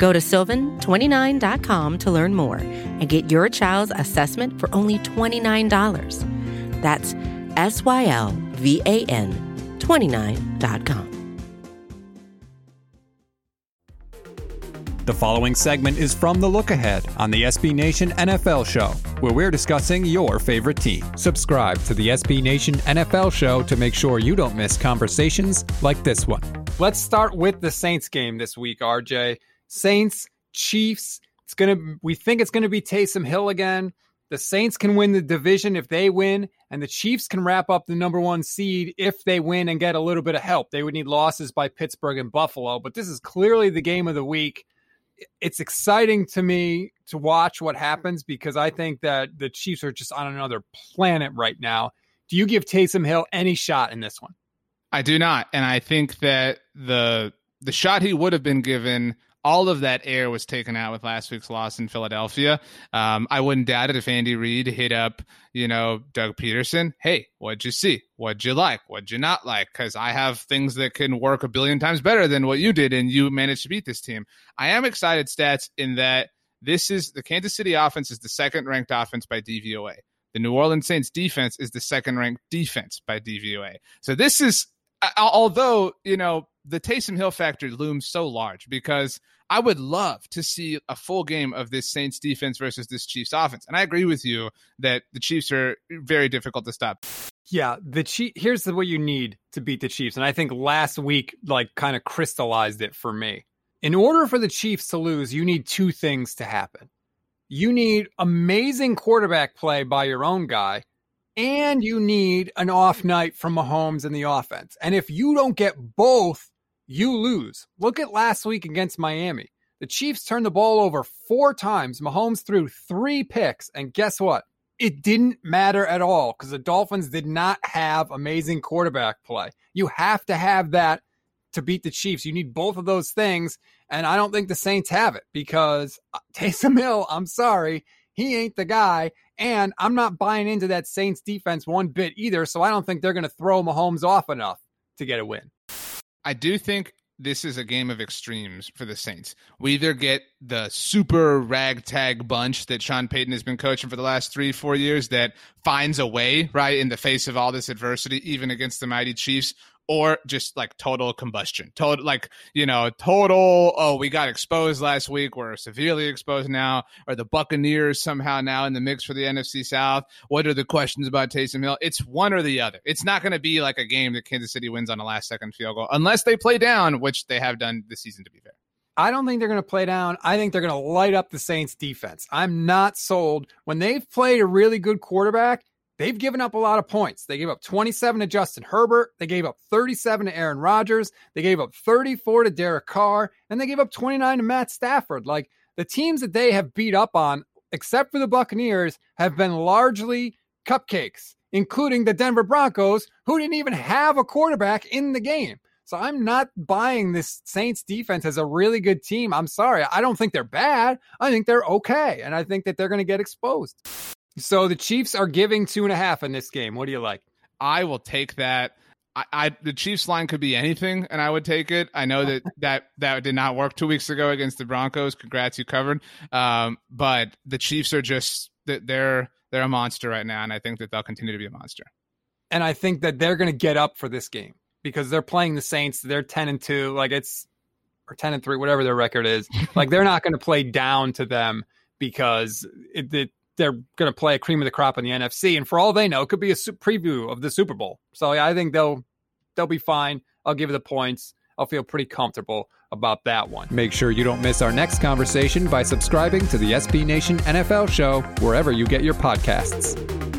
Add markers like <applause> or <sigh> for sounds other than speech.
Go to sylvan29.com to learn more and get your child's assessment for only $29. That's S Y L V A N 29.com. The following segment is from The Look Ahead on the SB Nation NFL Show, where we're discussing your favorite team. Subscribe to the SB Nation NFL Show to make sure you don't miss conversations like this one. Let's start with the Saints game this week, RJ. Saints, Chiefs. It's gonna. We think it's gonna be Taysom Hill again. The Saints can win the division if they win, and the Chiefs can wrap up the number one seed if they win and get a little bit of help. They would need losses by Pittsburgh and Buffalo, but this is clearly the game of the week it's exciting to me to watch what happens because I think that the Chiefs are just on another planet right now. Do you give Taysom Hill any shot in this one? I do not, and I think that the the shot he would have been given all of that air was taken out with last week's loss in Philadelphia. Um, I wouldn't doubt it if Andy Reid hit up, you know, Doug Pederson. Hey, what'd you see? What'd you like? What'd you not like? Because I have things that can work a billion times better than what you did, and you managed to beat this team. I am excited, stats, in that this is the Kansas City offense is the second ranked offense by DVOA. The New Orleans Saints defense is the second ranked defense by DVOA. So this is although you know the Taysom Hill factor looms so large because I would love to see a full game of this Saints defense versus this Chiefs offense. And I agree with you that the Chiefs are very difficult to stop. Yeah, the Chief. Here's what you need to beat the Chiefs, and I think last week like kind of crystallized it for me. In order for the Chiefs to lose, you need two things to happen. You need amazing quarterback play by your own guy, and you need an off night from Mahomes in the offense. And if you don't get both, you lose. Look at last week against Miami. The Chiefs turned the ball over four times. Mahomes threw three picks. And guess what? It didn't matter at all because the Dolphins did not have amazing quarterback play. You have to have that to beat the Chiefs. You need both of those things. And I don't think the Saints have it because uh, Taysom Hill, I'm sorry, he ain't the guy. And I'm not buying into that Saints defense one bit either. So I don't think they're going to throw Mahomes off enough to get a win. I do think this is a game of extremes for the Saints. We either get the super ragtag bunch that Sean Payton has been coaching for the last three, four years that finds a way, right, in the face of all this adversity, even against the mighty Chiefs, or just like total combustion total like you know total oh we got exposed last week we're severely exposed now are the buccaneers somehow now in the mix for the nfc south what are the questions about Taysom Hill it's one or the other it's not going to be like a game that kansas city wins on a last second field goal unless they play down which they have done this season to be fair I don't think they're going to play down. I think they're going to light up the Saints defense. I'm not sold. When they've played a really good quarterback, they've given up a lot of points. They gave up 27 to Justin Herbert. They gave up 37 to Aaron Rodgers. They gave up 34 to Derek Carr. And they gave up 29 to Matt Stafford. Like the teams that they have beat up on, except for the Buccaneers, have been largely cupcakes, including the Denver Broncos, who didn't even have a quarterback in the game. So I'm not buying this Saints defense as a really good team. I'm sorry. I don't think they're bad. I think they're okay. And I think that they're going to get exposed. So the Chiefs are giving two and a half in this game. What do you like? I will take that. I, I, the Chiefs line could be anything, and I would take it. I know that <laughs> that that did not work two weeks ago against the Broncos. Congrats, you covered. Um, but the Chiefs are just they're they're a monster right now, and I think that they'll continue to be a monster. And I think that they're going to get up for this game because they're playing the Saints. They're ten and two, like it's or ten and three, whatever their record is. <laughs> like they're not going to play down to them because it, it they're going to play a cream of the crop in the NFC, and for all they know, it could be a preview of the Super Bowl. So I think they'll they'll be fine. I'll give you the points. I'll feel pretty comfortable about that one. Make sure you don't miss our next conversation by subscribing to the SB Nation NFL show wherever you get your podcasts.